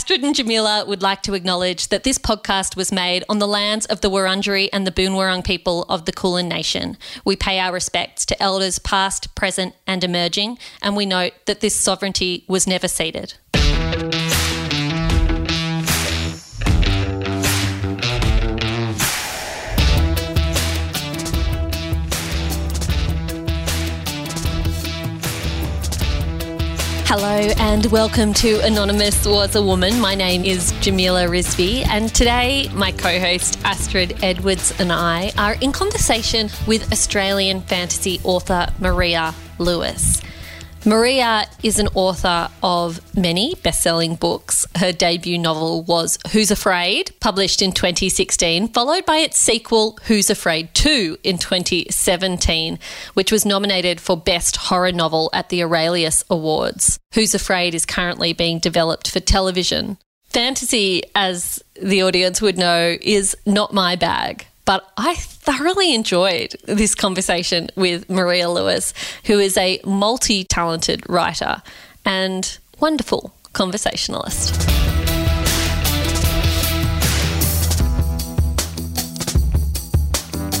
Astrid and Jamila would like to acknowledge that this podcast was made on the lands of the Wurundjeri and the Boonwurrung people of the Kulin Nation. We pay our respects to elders past, present, and emerging, and we note that this sovereignty was never ceded. Hello and welcome to Anonymous Was a Woman. My name is Jamila Rizvi, and today my co host Astrid Edwards and I are in conversation with Australian fantasy author Maria Lewis. Maria is an author of many best selling books. Her debut novel was Who's Afraid, published in 2016, followed by its sequel, Who's Afraid 2, in 2017, which was nominated for Best Horror Novel at the Aurealis Awards. Who's Afraid is currently being developed for television. Fantasy, as the audience would know, is not my bag. But I thoroughly enjoyed this conversation with Maria Lewis, who is a multi talented writer and wonderful conversationalist.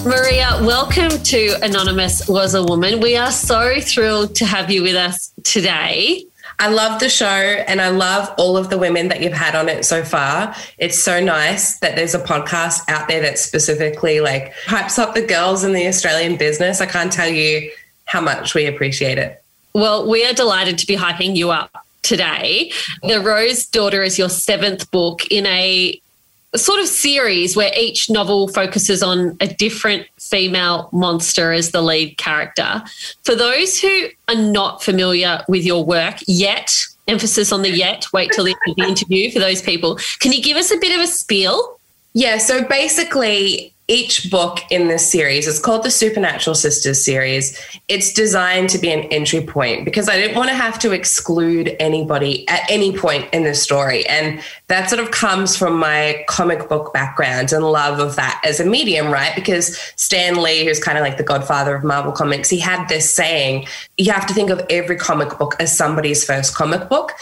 Maria, welcome to Anonymous Was a Woman. We are so thrilled to have you with us today. I love the show and I love all of the women that you've had on it so far. It's so nice that there's a podcast out there that specifically like hypes up the girls in the Australian business. I can't tell you how much we appreciate it. Well, we are delighted to be hyping you up today. The Rose Daughter is your seventh book in a sort of series where each novel focuses on a different female monster as the lead character. For those who are not familiar with your work yet, emphasis on the yet, wait till the interview for those people. Can you give us a bit of a spiel? Yeah, so basically, each book in this series is called the Supernatural Sisters series. It's designed to be an entry point because I didn't want to have to exclude anybody at any point in the story. And that sort of comes from my comic book background and love of that as a medium, right? Because Stan Lee, who's kind of like the godfather of Marvel Comics, he had this saying you have to think of every comic book as somebody's first comic book.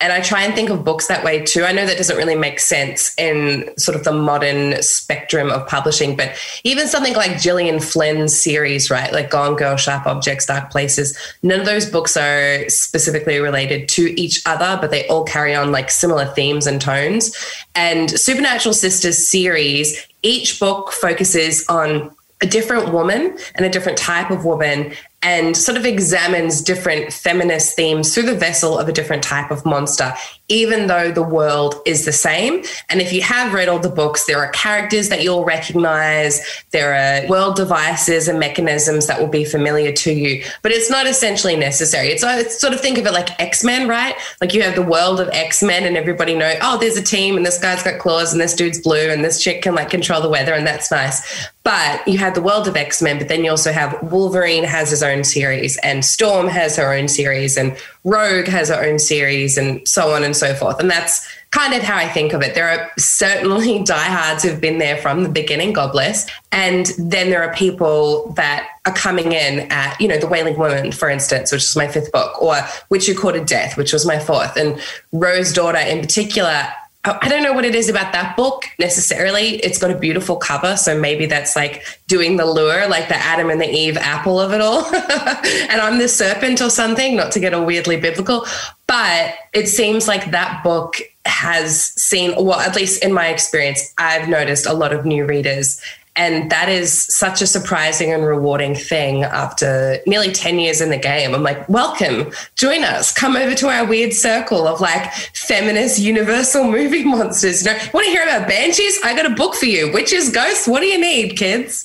And I try and think of books that way too. I know that doesn't really make sense in sort of the modern spectrum of publishing, but even something like Gillian Flynn's series, right? Like Gone Girl, Sharp Objects, Dark Places, none of those books are specifically related to each other, but they all carry on like similar themes and tones. And Supernatural Sisters series, each book focuses on a different woman and a different type of woman and sort of examines different feminist themes through the vessel of a different type of monster, even though the world is the same. And if you have read all the books, there are characters that you'll recognize, there are world devices and mechanisms that will be familiar to you, but it's not essentially necessary. It's, uh, it's sort of think of it like X Men, right? Like you have the world of X Men, and everybody know, oh, there's a team, and this guy's got claws, and this dude's blue, and this chick can like control the weather, and that's nice. But you have the world of X Men, but then you also have Wolverine has his own series, and Storm has her own series, and Rogue has her own series, and so on and so forth. And that's kind of how I think of it. There are certainly diehards who've been there from the beginning, God bless. And then there are people that are coming in at, you know, The Wailing Woman, for instance, which is my fifth book, or Witch Who Courted Death, which was my fourth. And Rose Daughter in particular I don't know what it is about that book necessarily. It's got a beautiful cover. So maybe that's like doing the lure, like the Adam and the Eve apple of it all. and I'm the serpent or something, not to get all weirdly biblical. But it seems like that book has seen, well, at least in my experience, I've noticed a lot of new readers and that is such a surprising and rewarding thing after nearly 10 years in the game. I'm like, welcome, join us, come over to our weird circle of like feminist universal movie monsters. You know, want to hear about banshees? I got a book for you. Witches, ghosts, what do you need, kids?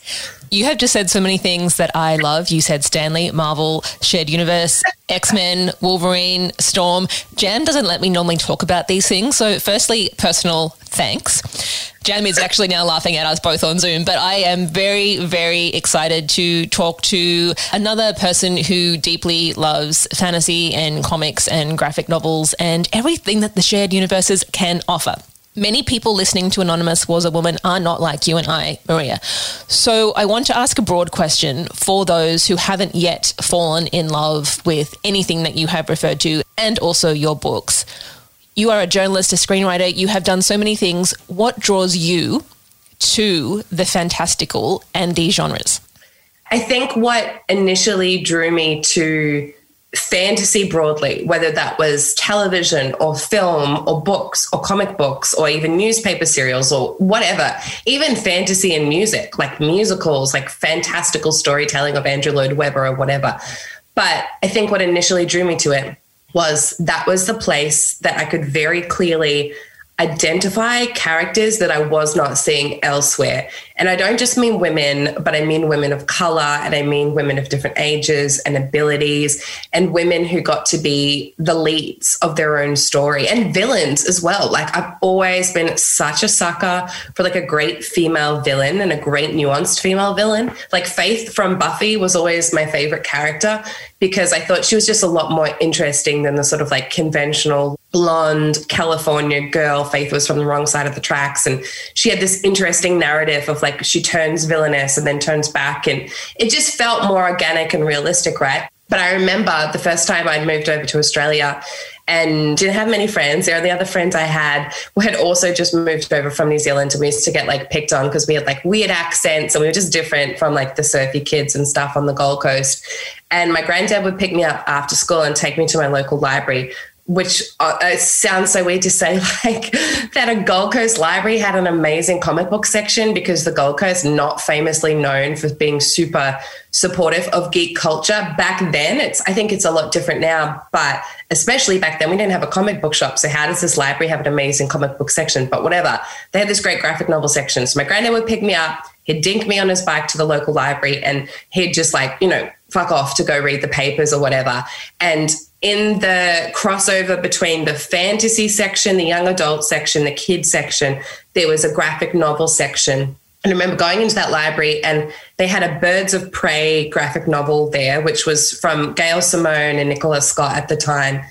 You have just said so many things that I love. You said Stan Lee, Marvel, Shared Universe, X Men, Wolverine, Storm. Jam doesn't let me normally talk about these things. So, firstly, personal thanks. Jam is actually now laughing at us both on Zoom, but I am very, very excited to talk to another person who deeply loves fantasy and comics and graphic novels and everything that the shared universes can offer. Many people listening to Anonymous Was a Woman are not like you and I, Maria. So I want to ask a broad question for those who haven't yet fallen in love with anything that you have referred to and also your books. You are a journalist, a screenwriter. You have done so many things. What draws you to the fantastical and these genres? I think what initially drew me to fantasy broadly, whether that was television or film or books or comic books or even newspaper serials or whatever, even fantasy and music, like musicals, like fantastical storytelling of Andrew Lloyd Webber or whatever. But I think what initially drew me to it was that was the place that I could very clearly identify characters that I was not seeing elsewhere. And I don't just mean women, but I mean women of color and I mean women of different ages and abilities and women who got to be the leads of their own story and villains as well. Like I've always been such a sucker for like a great female villain and a great nuanced female villain. Like Faith from Buffy was always my favorite character because I thought she was just a lot more interesting than the sort of like conventional blonde California girl. Faith was from the wrong side of the tracks. And she had this interesting narrative of like she turns villainous and then turns back. And it just felt more organic and realistic, right? But I remember the first time I'd moved over to Australia and didn't have many friends. The only other friends I had had also just moved over from New Zealand and we used to get like picked on because we had like weird accents and we were just different from like the surfy kids and stuff on the Gold Coast. And my granddad would pick me up after school and take me to my local library which uh, sounds so weird to say, like that a Gold Coast library had an amazing comic book section because the Gold Coast not famously known for being super supportive of geek culture back then. It's I think it's a lot different now, but especially back then we didn't have a comic book shop. So how does this library have an amazing comic book section? But whatever, they had this great graphic novel section. So my granddad would pick me up, he'd dink me on his bike to the local library, and he'd just like you know fuck off to go read the papers or whatever. And in the crossover between the fantasy section, the young adult section, the kid section, there was a graphic novel section. And I remember going into that library and they had a Birds of Prey graphic novel there, which was from Gail Simone and Nicola Scott at the time.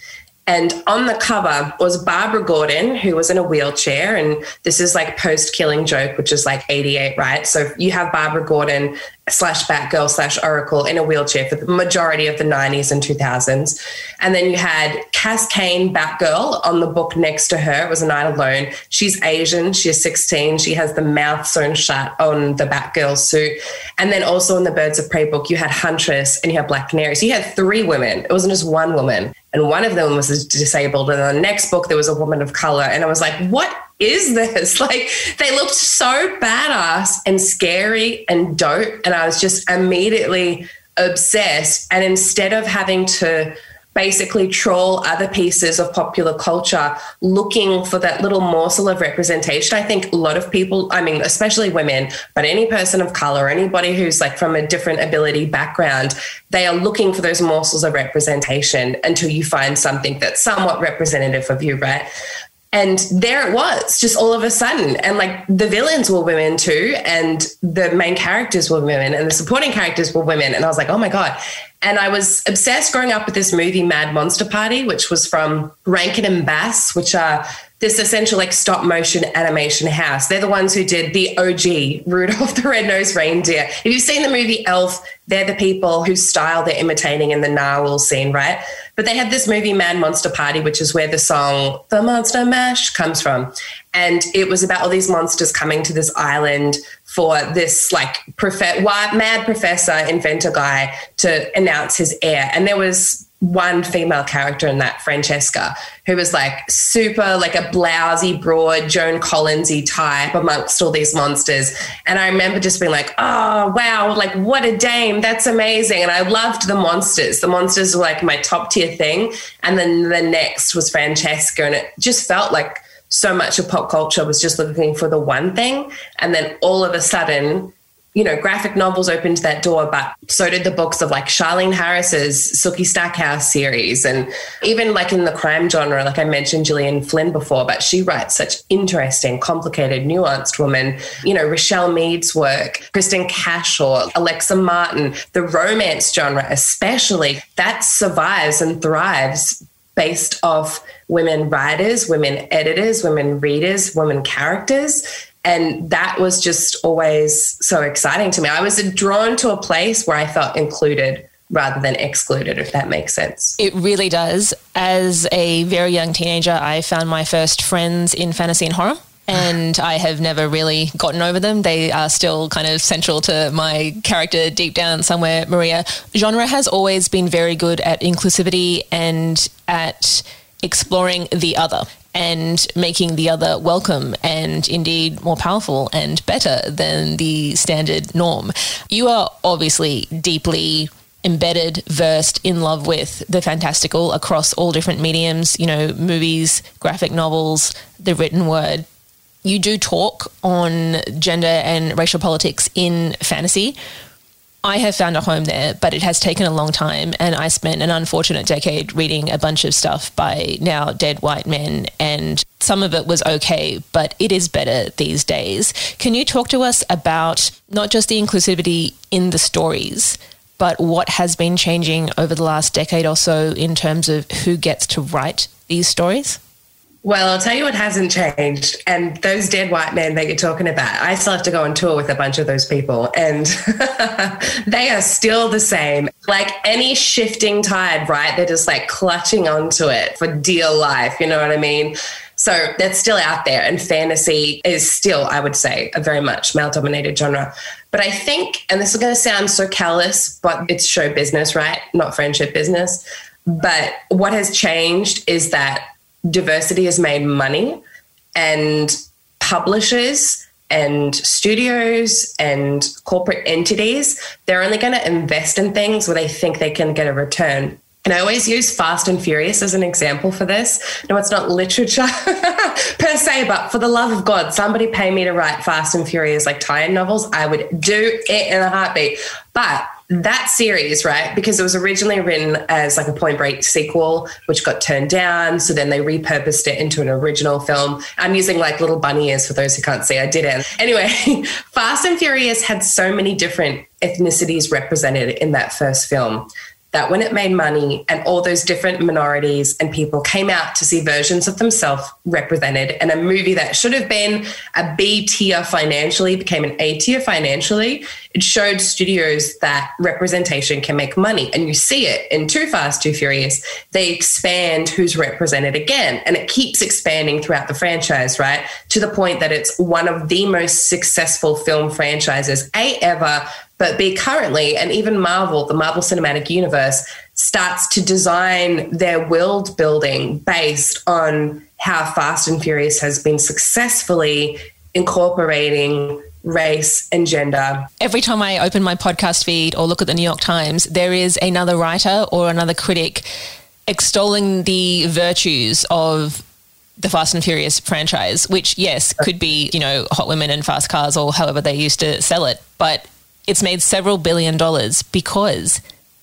And on the cover was Barbara Gordon, who was in a wheelchair. And this is like post killing joke, which is like 88, right? So you have Barbara Gordon slash Batgirl slash Oracle in a wheelchair for the majority of the 90s and 2000s. And then you had Cass Cain, Batgirl, on the book next to her. It was A Night Alone. She's Asian. She's 16. She has the mouth sewn shut on the Batgirl suit. And then also in the Birds of Prey book, you had Huntress and you had Black Canary. So you had three women. It wasn't just one woman. And one of them was disabled. And the next book, there was a woman of color. And I was like, what is this? Like they looked so badass and scary and dope. And I was just immediately obsessed. And instead of having to basically trawl other pieces of popular culture looking for that little morsel of representation. I think a lot of people, I mean, especially women, but any person of color, anybody who's like from a different ability background, they are looking for those morsels of representation until you find something that's somewhat representative of you, right? And there it was, just all of a sudden. And like the villains were women too, and the main characters were women, and the supporting characters were women. And I was like, oh my God. And I was obsessed growing up with this movie, Mad Monster Party, which was from Rankin and Bass, which are this essential like stop motion animation house. They're the ones who did the OG Rudolph the Red-Nosed Reindeer. If you've seen the movie Elf, they're the people whose style they're imitating in the narwhal scene, right? But they had this movie Mad Monster Party, which is where the song The Monster Mash comes from. And it was about all these monsters coming to this island for this like prof- mad professor inventor guy to announce his heir. And there was one female character in that, Francesca, who was like super like a blousy, broad Joan Collinsy type amongst all these monsters. And I remember just being like, oh wow, like what a dame, that's amazing. And I loved the monsters. The monsters were like my top tier thing. And then the next was Francesca, and it just felt like so much of pop culture was just looking for the one thing. And then all of a sudden, you know, graphic novels opened that door, but so did the books of like Charlaine Harris's Sookie Stackhouse series. And even like in the crime genre, like I mentioned Gillian Flynn before, but she writes such interesting, complicated, nuanced women. You know, Richelle Mead's work, Kristin Cashore, Alexa Martin, the romance genre, especially, that survives and thrives based off women writers, women editors, women readers, women characters. And that was just always so exciting to me. I was drawn to a place where I felt included rather than excluded, if that makes sense. It really does. As a very young teenager, I found my first friends in fantasy and horror. And I have never really gotten over them. They are still kind of central to my character deep down somewhere, Maria. Genre has always been very good at inclusivity and at exploring the other and making the other welcome and indeed more powerful and better than the standard norm. You are obviously deeply embedded, versed, in love with the fantastical across all different mediums, you know, movies, graphic novels, the written word. You do talk on gender and racial politics in fantasy. I have found a home there, but it has taken a long time. And I spent an unfortunate decade reading a bunch of stuff by now dead white men, and some of it was okay, but it is better these days. Can you talk to us about not just the inclusivity in the stories, but what has been changing over the last decade or so in terms of who gets to write these stories? Well, I'll tell you what hasn't changed. And those dead white men that you're talking about, I still have to go on tour with a bunch of those people, and they are still the same. Like any shifting tide, right? They're just like clutching onto it for dear life. You know what I mean? So that's still out there. And fantasy is still, I would say, a very much male dominated genre. But I think, and this is going to sound so callous, but it's show business, right? Not friendship business. But what has changed is that diversity has made money and publishers and studios and corporate entities, they're only going to invest in things where they think they can get a return. And I always use Fast and Furious as an example for this. No, it's not literature per se, but for the love of God, somebody pay me to write Fast and Furious like tie-in novels. I would do it in a heartbeat. But that series, right? Because it was originally written as like a Point Break sequel, which got turned down. So then they repurposed it into an original film. I'm using like little bunny ears for those who can't see. I didn't. Anyway, Fast and Furious had so many different ethnicities represented in that first film that when it made money and all those different minorities and people came out to see versions of themselves represented and a movie that should have been a B tier financially became an A tier financially, it showed studios that representation can make money. And you see it in Too Fast, Too Furious. They expand who's represented again and it keeps expanding throughout the franchise, right? To the point that it's one of the most successful film franchises A ever but B currently, and even Marvel, the Marvel Cinematic Universe, starts to design their world building based on how Fast and Furious has been successfully incorporating race and gender. Every time I open my podcast feed or look at the New York Times, there is another writer or another critic extolling the virtues of the Fast and Furious franchise, which, yes, could be, you know, hot women and fast cars or however they used to sell it. But it's made several billion dollars because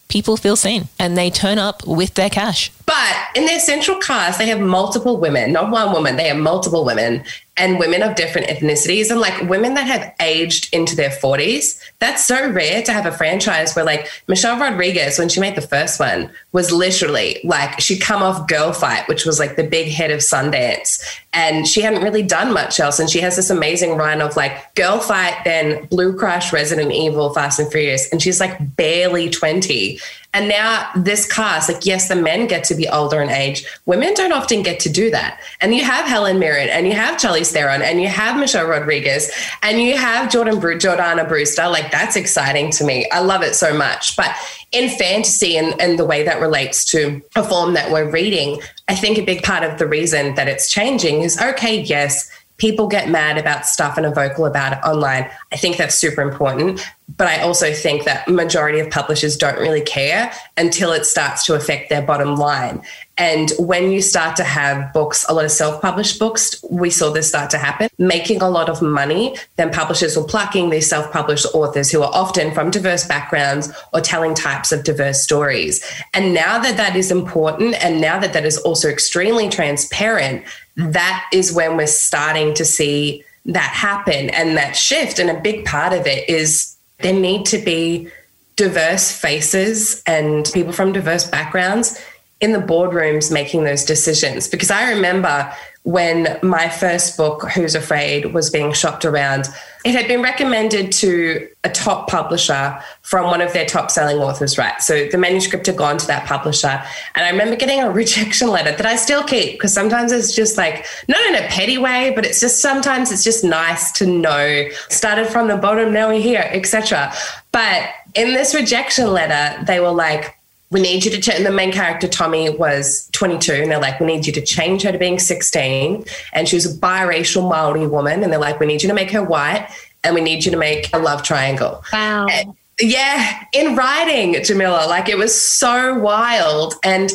people feel seen and they turn up with their cash. But in their central cast, they have multiple women, not one woman, they have multiple women and women of different ethnicities and like women that have aged into their 40s. That's so rare to have a franchise where like Michelle Rodriguez, when she made the first one, was literally like she'd come off Girl Fight, which was like the big hit of Sundance. And she hadn't really done much else. And she has this amazing run of like Girl Fight, then Blue Crush, Resident Evil, Fast and Furious. And she's like barely 20. And now this cast, like, yes, the men get to be older in age. Women don't often get to do that. And you have Helen Mirren and you have Charlize Theron and you have Michelle Rodriguez and you have Jordan Bru- Jordana Brewster. Like, that's exciting to me. I love it so much. But in fantasy and, and the way that relates to a form that we're reading, I think a big part of the reason that it's changing is okay, yes, people get mad about stuff and are vocal about it online. I think that's super important. But I also think that majority of publishers don't really care until it starts to affect their bottom line. And when you start to have books, a lot of self published books, we saw this start to happen, making a lot of money, then publishers were plucking these self published authors who are often from diverse backgrounds or telling types of diverse stories. And now that that is important, and now that that is also extremely transparent, that is when we're starting to see that happen and that shift. And a big part of it is there need to be diverse faces and people from diverse backgrounds in the boardrooms making those decisions. Because I remember when my first book, Who's Afraid, was being shopped around. It had been recommended to a top publisher from one of their top selling authors, right? So the manuscript had gone to that publisher. And I remember getting a rejection letter that I still keep because sometimes it's just like, not in a petty way, but it's just sometimes it's just nice to know started from the bottom, now we're here, etc. But in this rejection letter, they were like, we need you to change. The main character, Tommy, was 22, and they're like, we need you to change her to being 16. And she was a biracial Maori woman, and they're like, we need you to make her white, and we need you to make a love triangle. Wow. And, yeah, in writing, Jamila, like it was so wild. And,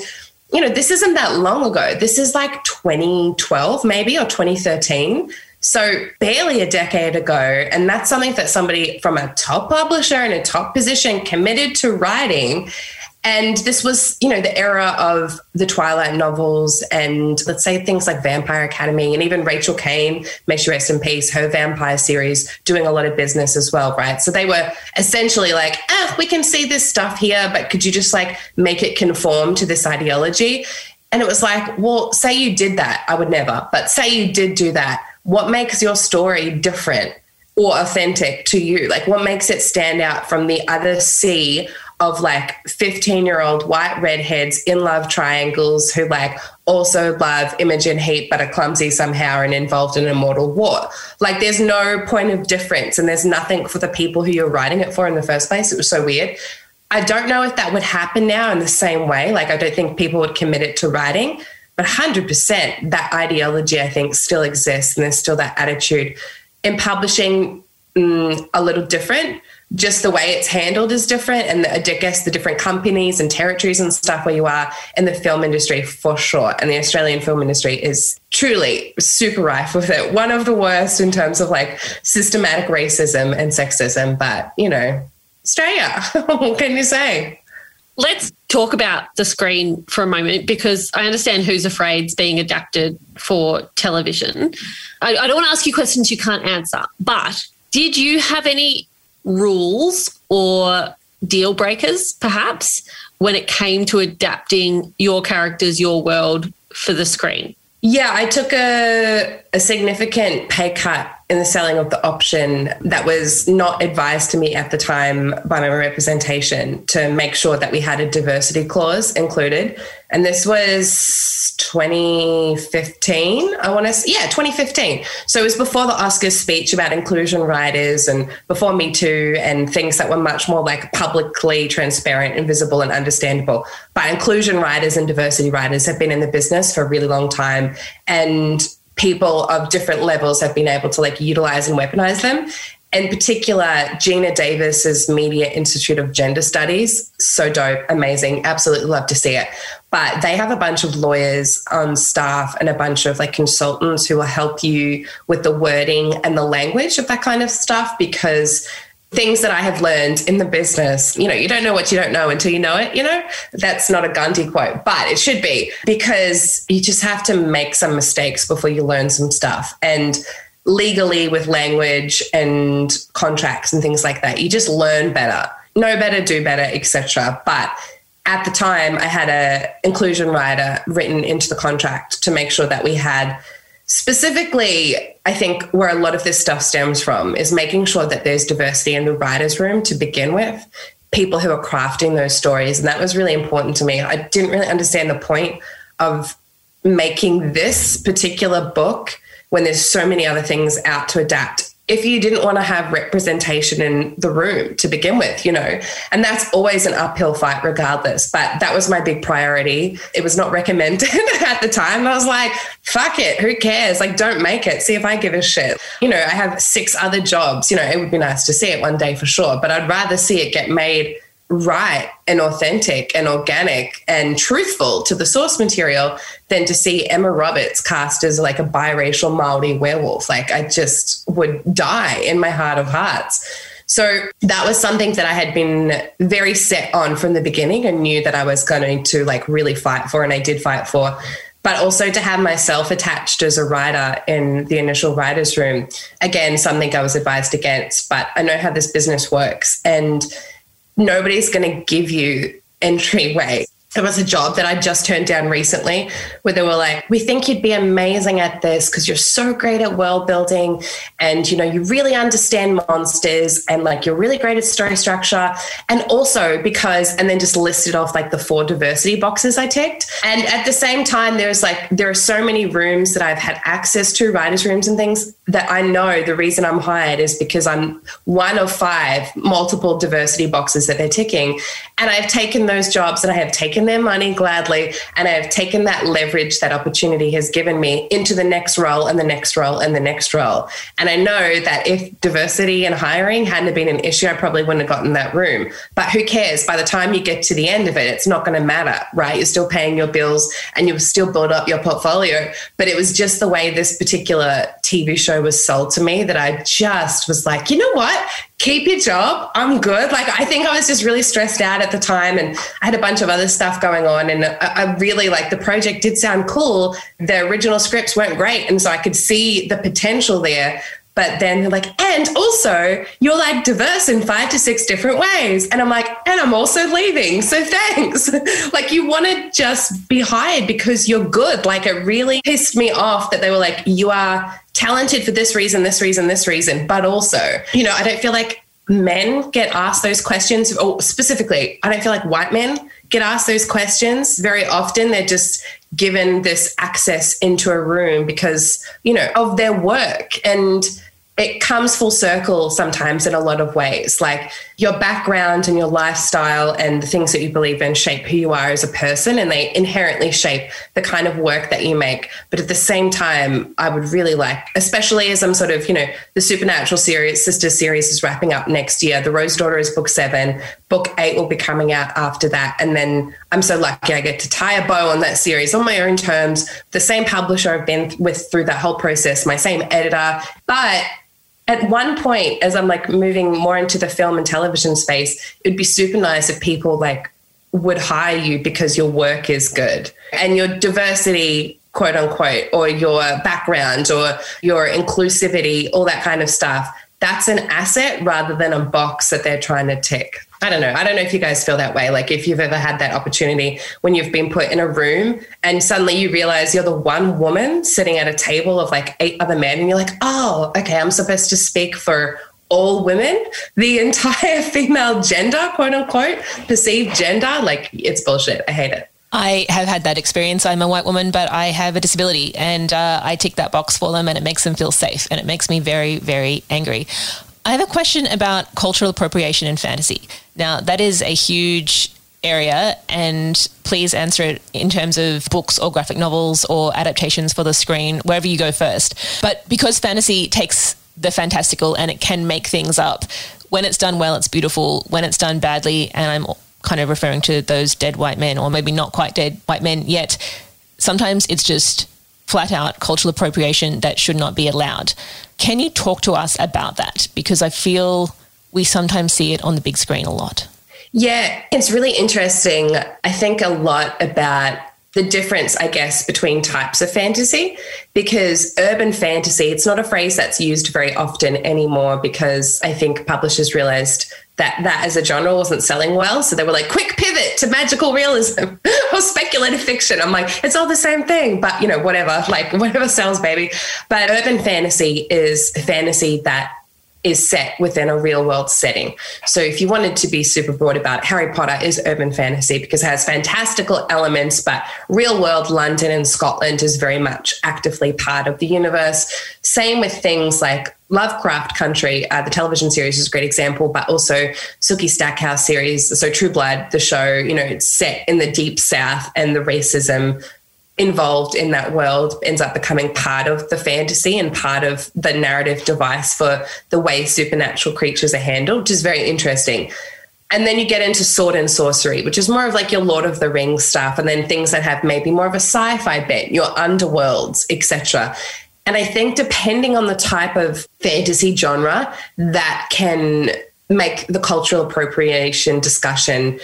you know, this isn't that long ago. This is like 2012, maybe, or 2013. So, barely a decade ago. And that's something that somebody from a top publisher in a top position committed to writing. And this was, you know, the era of the Twilight novels and let's say things like Vampire Academy and even Rachel Caine, may she rest in peace, her vampire series doing a lot of business as well, right? So they were essentially like, ah, we can see this stuff here, but could you just like make it conform to this ideology? And it was like, well, say you did that. I would never, but say you did do that. What makes your story different or authentic to you? Like, what makes it stand out from the other sea of like 15 year old white redheads in love triangles who like also love Imogen Heap but are clumsy somehow and involved in a mortal war. Like there's no point of difference and there's nothing for the people who you're writing it for in the first place. It was so weird. I don't know if that would happen now in the same way. Like I don't think people would commit it to writing, but 100% that ideology I think still exists and there's still that attitude. In publishing, mm, a little different just the way it's handled is different and the, I guess the different companies and territories and stuff where you are in the film industry for sure. And the Australian film industry is truly super rife with it. One of the worst in terms of like systematic racism and sexism but you know Australia what can you say? Let's talk about the screen for a moment because I understand Who's Afraid's being adapted for television. I, I don't want to ask you questions you can't answer, but did you have any rules or deal breakers, perhaps, when it came to adapting your characters, your world for the screen? Yeah, I took a, a significant pay cut in the selling of the option that was not advised to me at the time by my representation to make sure that we had a diversity clause included. And this was 2015, I want to say, yeah, 2015. So it was before the Oscars speech about inclusion writers and before Me Too and things that were much more like publicly transparent and visible and understandable. But inclusion writers and diversity writers have been in the business for a really long time. And people of different levels have been able to like utilize and weaponize them. In particular, Geena Davis's Media Institute of Gender Studies, so dope, amazing, absolutely love to see it. But they have a bunch of lawyers on staff and a bunch of like consultants who will help you with the wording and the language of that kind of stuff because things that I have learned in the business, you know, you don't know what you don't know until you know it, you know? That's not a Gandhi quote, but it should be because you just have to make some mistakes before you learn some stuff. And legally with language and contracts and things like that, you just learn better, know better, do better, etc. But at the time I had a inclusion rider written into the contract to make sure that we had Specifically, I think where a lot of this stuff stems from is making sure that there's diversity in the writer's room to begin with, people who are crafting those stories. And that was really important to me. I didn't really understand the point of making this particular book when there's so many other things out to adapt if you didn't want to have representation in the room to begin with, you know, and that's always an uphill fight regardless. But that was my big priority. It was not recommended at the time. I was like, fuck it, who cares? Like, don't make it. See if I give a shit. You know, I have six other jobs. You know, it would be nice to see it one day for sure, but I'd rather see it get made right and authentic and organic and truthful to the source material than to see Emma Roberts cast as like a biracial Maori werewolf. Like I just would die in my heart of hearts. So that was something that I had been very set on from the beginning and knew that I was going to like really fight for and I did fight for. But also to have myself attached as a writer in the initial writer's room, again, something I was advised against. But I know how this business works. And nobody's going to give you entryway there was a job that I just turned down recently where they were like, we think you'd be amazing at this because you're so great at world building and you know you really understand monsters and like you're really great at story structure and also because and then just listed off like the four diversity boxes I ticked. And at the same time there's like there are so many rooms that I've had access to writers rooms and things that I know the reason I'm hired is because I'm one of five multiple diversity boxes that they're ticking. And I've taken those jobs and I have taken their money gladly and I have taken that leverage that opportunity has given me into the next role and the next role and the next role. And I know that if diversity and hiring hadn't been an issue, I probably wouldn't have gotten that room. But who cares? By the time you get to the end of it, it's not going to matter, right? You're still paying your bills and you'll still build up your portfolio. But it was just the way this particular TV show was sold to me that I just was like, you know what? Keep your job. I'm good. Like, I think I was just really stressed out at the time and I had a bunch of other stuff going on. And I, I, really like the project did sound cool. The original scripts weren't great. And so I could see the potential there. But then they're like, and also you're like diverse in five to six different ways. And I'm like, and I'm also leaving. So thanks. like, you want to just be hired because you're good. Like, it really pissed me off that they were like, you are talented for this reason, this reason, this reason. But also, you know, I don't feel like men get asked those questions, or specifically, I don't feel like white men get asked those questions very often. They're just given this access into a room because, you know, of their work. And it comes full circle sometimes in a lot of ways. Like your background and your lifestyle and the things that you believe in shape who you are as a person, and they inherently shape the kind of work that you make. But at the same time, I would really like, especially as I'm sort of, you know, the Supernatural series, Sister series is wrapping up next year. The Rose Daughter is book seven, book eight will be coming out after that. And then I'm so lucky I get to tie a bow on that series on my own terms. The same publisher I've been with through that whole process, my same editor. But at one point, as I'm like moving more into the film and television space, it'd be super nice if people like would hire you because your work is good and your diversity quote unquote or your background or your inclusivity all that kind of stuff that's an asset rather than a box that they're trying to tick I don't know. I don't know if you guys feel that way. Like if you've ever had that opportunity when you've been put in a room and suddenly you realize you're the one woman sitting at a table of like eight other men and you're like, oh, okay, I'm supposed to speak for all women, the entire female gender, quote unquote, perceived gender. Like it's bullshit. I hate it. I have had that experience. I'm a white woman, but I have a disability and uh, I tick that box for them and it makes them feel safe and it makes me very, very angry. I have a question about cultural appropriation in fantasy. Now, that is a huge area, and please answer it in terms of books or graphic novels or adaptations for the screen, wherever you go first. But because fantasy takes the fantastical and it can make things up, when it's done well, it's beautiful. When it's done badly, and I'm kind of referring to those dead white men, or maybe not quite dead white men yet, sometimes it's just flat out cultural appropriation that should not be allowed. Can you talk to us about that? Because I feel we sometimes see it on the big screen a lot. Yeah, it's really interesting. I think a lot about the difference, I guess, between types of fantasy because urban fantasy, it's not a phrase that's used very often anymore because I think publishers realized that that as a genre wasn't selling well. So they were like, quick pivot to magical realism or speculative fiction. I'm like, it's all the same thing, but you know, whatever, like whatever sells, baby. But urban fantasy is fantasy that is set within a real world setting. So if you wanted to be super broad about it, Harry Potter is urban fantasy because it has fantastical elements, but real world London and Scotland is very much actively part of the universe. Same with things like Lovecraft Country, uh, the television series is a great example, but also Sookie Stackhouse series. So True Blood, the show, you know, it's set in the deep south and the racism involved in that world ends up becoming part of the fantasy and part of the narrative device for the way supernatural creatures are handled, which is very interesting. And then you get into sword and sorcery, which is more of like your Lord of the Rings stuff, and then things that have maybe more of a sci-fi bent, your underworlds, etc. And I think depending on the type of fantasy genre, that can make the cultural appropriation discussion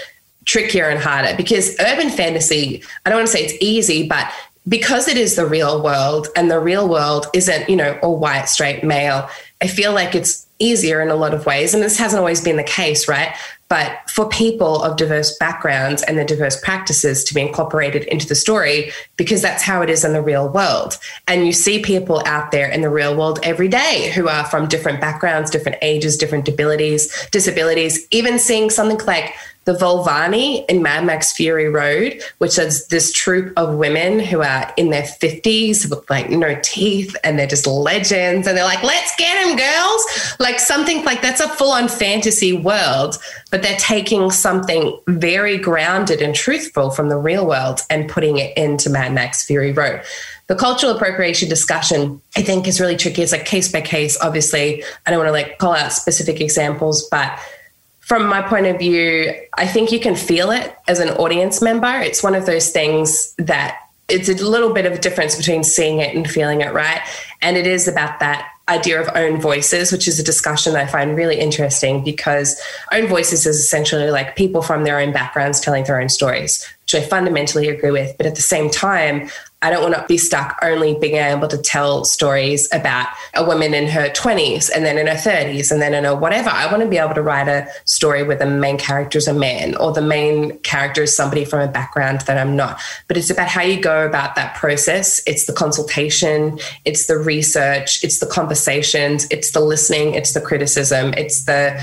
trickier and harder because urban fantasy, I don't want to say it's easy, but because it is the real world and the real world isn't, you know, all white, straight male, I feel like it's easier in a lot of ways. And this hasn't always been the case, right? but for people of diverse backgrounds and the diverse practices to be incorporated into the story because that's how it is in the real world. And you see people out there in the real world every day who are from different backgrounds, different ages, different abilities, disabilities, even seeing something like the Vuvalini in Mad Max Fury Road, which is this troupe of women who are in their 50s with like no teeth and they're just legends. And they're like, let's get them, girls. Like something like that's a full on fantasy world, but they're taking something very grounded and truthful from the real world and putting it into Mad Max Fury Road the cultural appropriation discussion i think is really tricky it's like case by case obviously i don't want to like call out specific examples but from my point of view, I think you can feel it as an audience member. It's one of those things that it's a little bit of a difference between seeing it and feeling it, right? And it is about that idea of own voices, which is a discussion that I find really interesting because own voices is essentially like people from their own backgrounds telling their own stories, which I fundamentally agree with. But at the same time, I don't want to be stuck only being able to tell stories about a woman in her 20s and then in her 30s and then in a whatever. I want to be able to write a story where the main character is a man or the main character is somebody from a background that I'm not. But it's about how you go about that process. It's the consultation, it's the research, it's the conversations, it's the listening, it's the criticism, it's the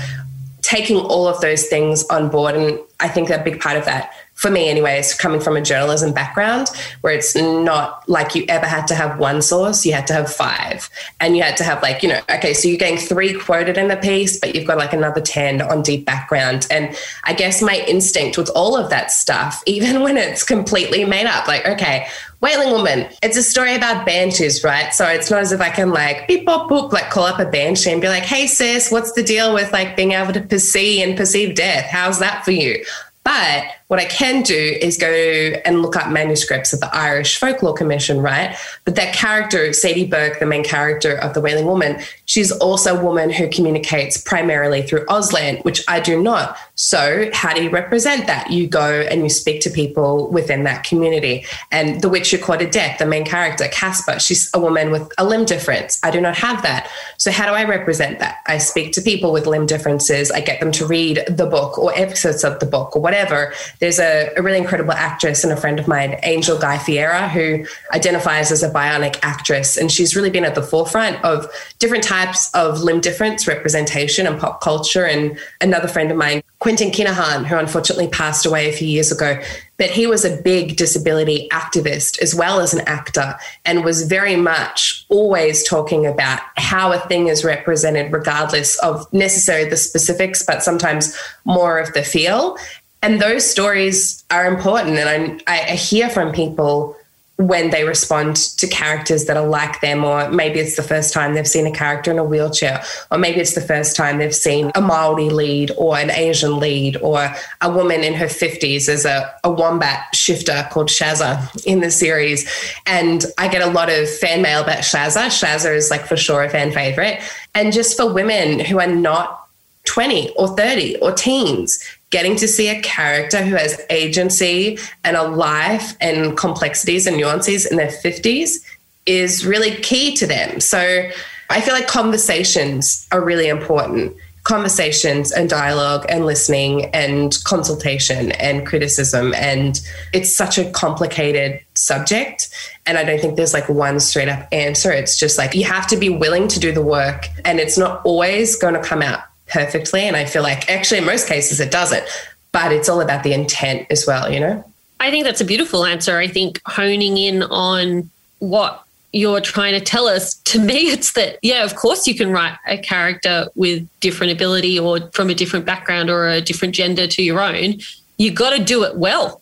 taking all of those things on board. And I think a big part of that for me anyways coming from a journalism background where it's not like you ever had to have one source you had to have five and you had to have like you know okay so you're getting three quoted in the piece but you've got like another 10 on deep background and i guess my instinct with all of that stuff even when it's completely made up like okay Wailing Woman, it's a story about banshees, right? So it's not as if I can like beep bop boop, like call up a banshee and be like, hey sis, what's the deal with like being able to perceive and perceive death? How's that for you? But what I can do is go and look up manuscripts of the Irish Folklore Commission, right? But that character, Sadie Burke, the main character of The Wailing Woman, she's also a woman who communicates primarily through Auslan, which I do not. So, how do you represent that? You go and you speak to people within that community. And the witch who death, the main character, Casper, she's a woman with a limb difference. I do not have that. So, how do I represent that? I speak to people with limb differences. I get them to read the book or episodes of the book or whatever there's a, a, really incredible actress and a friend of mine, Angel Giuffria, who identifies as a bionic actress. And she's really been at the forefront of different types of limb difference representation and pop culture. And another friend of mine, Quentin Kenihan, who unfortunately passed away a few years ago, but he was a big disability activist as well as an actor and was very much always talking about how a thing is represented, regardless of necessarily the specifics, but sometimes more of the feel and those stories are important and I, I hear from people when they respond to characters that are like them, or maybe it's the first time they've seen a character in a wheelchair, or maybe it's the first time they've seen a Maori lead or an Asian lead, or a woman in her 50s as a, a wombat shifter called Shazza in the series. And I get a lot of fan mail about Shazza. Shazza is like for sure a fan favorite. And just for women who are not 20 or 30 or teens getting to see a character who has agency and a life and complexities and nuances in their 50s is really key to them. So I feel like conversations are really important. Conversations and dialogue and listening and consultation and criticism. And it's such a complicated subject. And I don't think there's like one straight up answer. It's just like you have to be willing to do the work, and it's not always going to come out perfectly. And I feel like actually, in most cases, it doesn't. But it's all about the intent as well, you know? I think that's a beautiful answer. I think honing in on what you're trying to tell us, to me, it's that, yeah, of course you can write a character with different ability or from a different background or a different gender to your own. You got to do it well.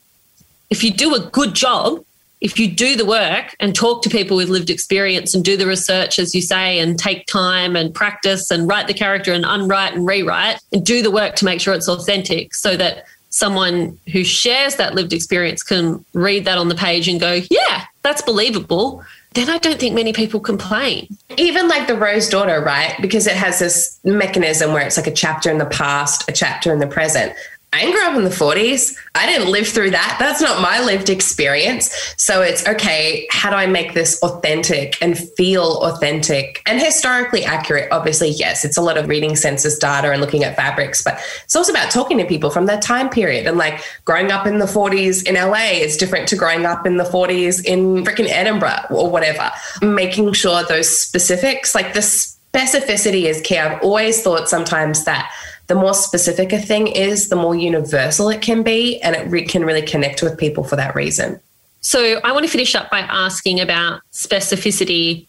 If you do a good job, if you do the work and talk to people with lived experience and do the research, as you say, and take time and practice and write the character and unwrite and rewrite and do the work to make sure it's authentic so that someone who shares that lived experience can read that on the page and go, yeah, that's believable. Then I don't think many people complain. Even like the Rose Daughter, right? Because it has this mechanism where it's like a chapter in the past, a chapter in the present. I didn't up in the 40s. I didn't live through that. That's not my lived experience. So it's okay, how do I make this authentic and feel authentic and historically accurate? Obviously, yes, it's a lot of reading census data and looking at fabrics, but it's also about talking to people from that time period. And like growing up in the 40s in LA is different to growing up in the 40s in freaking Edinburgh or whatever. Making sure those specifics, like the specificity is key. I've always thought sometimes that the more specific a thing is, the more universal it can be, and it re- can really connect with people for that reason. So, I want to finish up by asking about specificity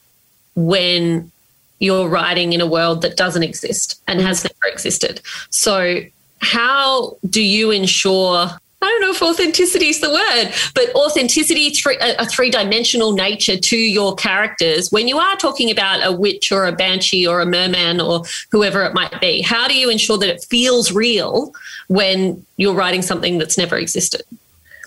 when you're writing in a world that doesn't exist and has mm-hmm. never existed. So, how do you ensure I don't know if authenticity is the word, but authenticity, three, a, three dimensional nature to your characters when you are talking about a witch or a banshee or a merman or whoever it might be. How do you ensure that it feels real when you're writing something that's never existed?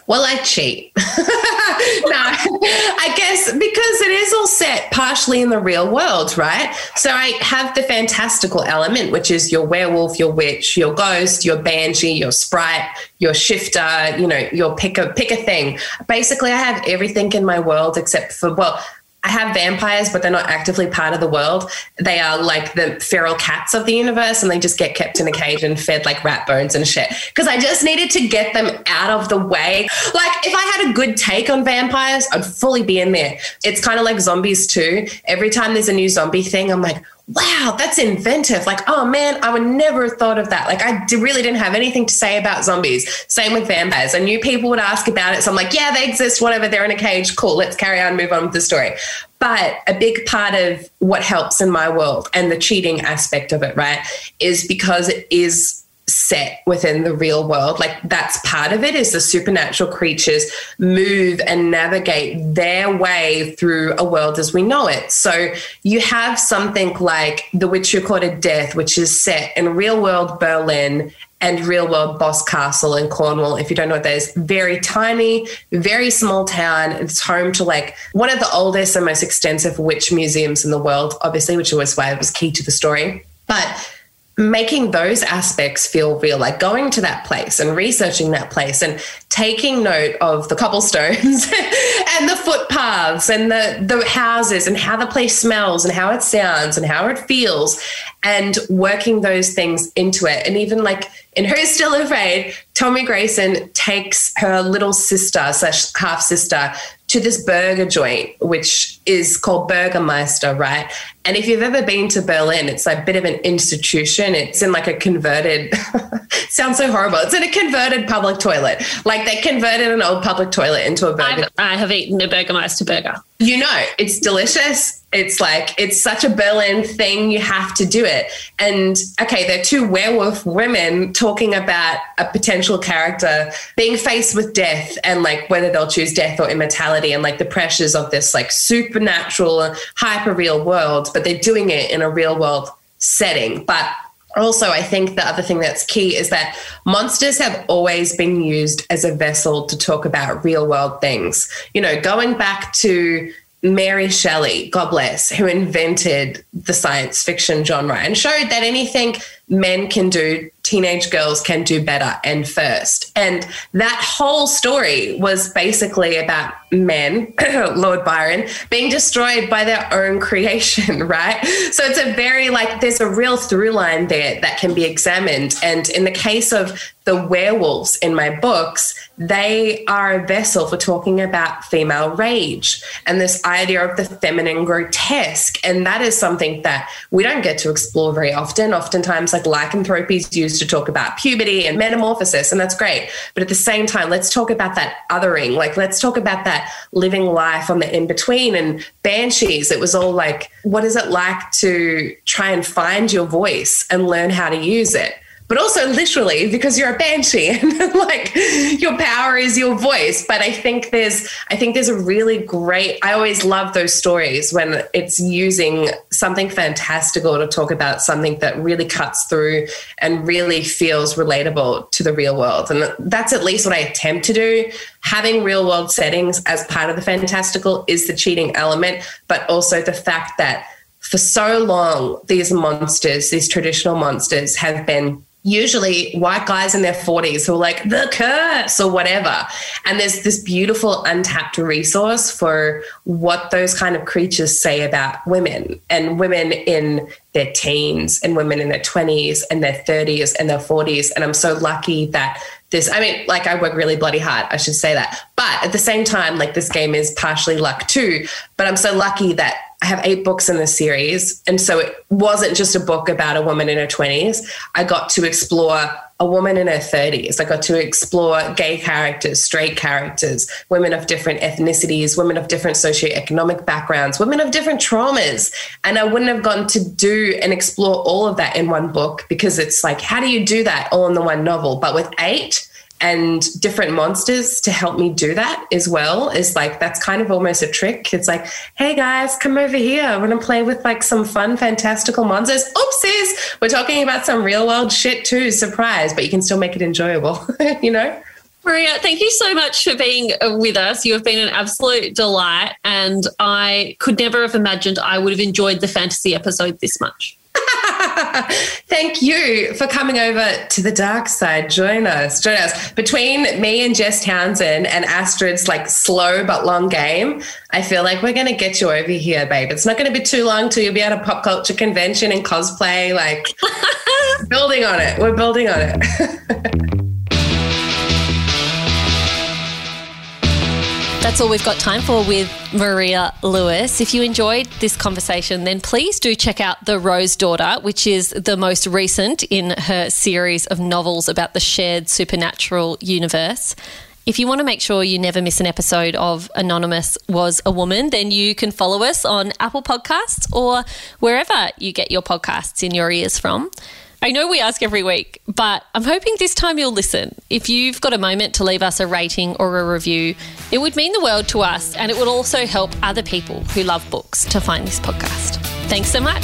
Well, I cheat. no, I guess because it is all set partially in the real world, right? So I have the fantastical element, which is your werewolf, your witch, your ghost, your banshee, your sprite, your shifter, you know, your pick a pick a thing. Basically, I have everything in my world except for well, I have vampires, but they're not actively part of the world. They are like the feral cats of the universe, and they just get kept in a cage and fed like rat bones and shit. Because I just needed to get them out of the way. Like, if I had a good take on vampires, I'd fully be in there. It's kind of like zombies, too. Every time there's a new zombie thing, I'm like, wow, that's inventive. Like, oh man, I would never have thought of that. Like, I really didn't have anything to say about zombies. Same with vampires. I knew people would ask about it. So I'm like, yeah, they exist, whatever. They're in a cage. Cool. Let's carry on, move on with the story. But a big part of what helps in my world and the cheating aspect of it, right, is because it is set within the real world. Like that's part of it is the supernatural creatures move and navigate their way through a world as we know it. So you have something like The Witch Who Courted Death, which is set in real world Berlin and real world Boscastle in Cornwall. If you don't know what that is, very tiny, very small town. It's home to like one of the oldest and most extensive witch museums in the world, obviously, which was why it was key to the story. But making those aspects feel real, like going to that place and researching that place and taking note of the cobblestones and the footpaths and the, the houses and how the place smells and how it sounds and how it feels and working those things into it. And even like in Who's Still Afraid, Tommi Grayson takes her little sister slash half sister to this burger joint, which is called Burgermeister, right? And if you've ever been to Berlin, it's like a bit of an institution. It's in like a converted, sounds so horrible. It's in a converted public toilet. Like they converted an old public toilet into a burger. I've, I have eaten a Burgermeister burger. You know, it's delicious. It's like, it's such a Berlin thing. You have to do it. And okay, they're two werewolf women talking about a potential character being faced with death and like whether they'll choose death or immortality and like the pressures of this like supernatural, hyper real world, but they're doing it in a real world setting. But also, I think the other thing that's key is that monsters have always been used as a vessel to talk about real world things. You know, going back to Mary Shelley, God bless, who invented the science fiction genre and showed that anything men can do, teenage girls can do better and first. And that whole story was basically about men, Lord Byron, being destroyed by their own creation, right? So it's a very like, there's a real through line there that can be examined. And in the case of the werewolves in my books, they are a vessel for talking about female rage and this idea of the feminine grotesque. And that is something that we don't get to explore very often. Oftentimes, like lycanthropy is used to talk about puberty and metamorphosis, and that's great. But at the same time, let's talk about that othering. Like, let's talk about that living life on the in between. And banshees, it was all like, what is it like to try and find your voice and learn how to use it? But also literally because you're a banshee and like your power is your voice. But i think there's i think there's a really great i always love those stories when it's using something fantastical to talk about something that really cuts through and really feels relatable to the real world. And that's at least what i attempt to do. Having real world settings as part of the fantastical is the cheating element but also the fact that for so long these monsters these traditional monsters have been usually white guys in their 40s who are like the curse or whatever. And there's this beautiful untapped resource for what those kind of creatures say about women and women in their teens and women in their 20s and their 30s and their 40s and i'm so lucky that this i mean like i work really bloody hard i should say that. But at the same time like this game is partially luck too. But i'm so lucky that I have eight books in this series. And so it wasn't just a book about a woman in her 20s. I got to explore a woman in her 30s. I got to explore gay characters, straight characters, women of different ethnicities, women of different socioeconomic backgrounds, women of different traumas. And I wouldn't have gotten to do and explore all of that in one book because it's like, how do you do that all in the one novel? But with eight, and different monsters to help me do that as well is like that's kind of almost a trick. It's like, hey guys, come over here. I want to play with like some fun, fantastical monsters. Oopsies, we're talking about some real world shit too. Surprise, but you can still make it enjoyable, you know? Maria, thank you so much for being uh, with us. You have been an absolute delight, and I could never have imagined I would have enjoyed the fantasy episode this much. Thank you for coming over to the dark side. Join us. Join us. Between me and Jess Townsend and Astrid's like slow but long game, I feel like we're going to get you over here, babe. It's not going to be too long till you'll be at a pop culture convention and cosplay. Like, building on it. We're building on it. That's all we've got time for with Maria Lewis. If you enjoyed this conversation, then please do check out The Rose Daughter, which is the most recent in her series of novels about the shared supernatural universe. If you want to make sure you never miss an episode of Anonymous Was a Woman, then you can follow us on Apple Podcasts or wherever you get your podcasts in your ears from. I know we ask every week, but I'm hoping this time you'll listen. If you've got a moment to leave us a rating or a review, it would mean the world to us and it would also help other people who love books to find this podcast. Thanks so much.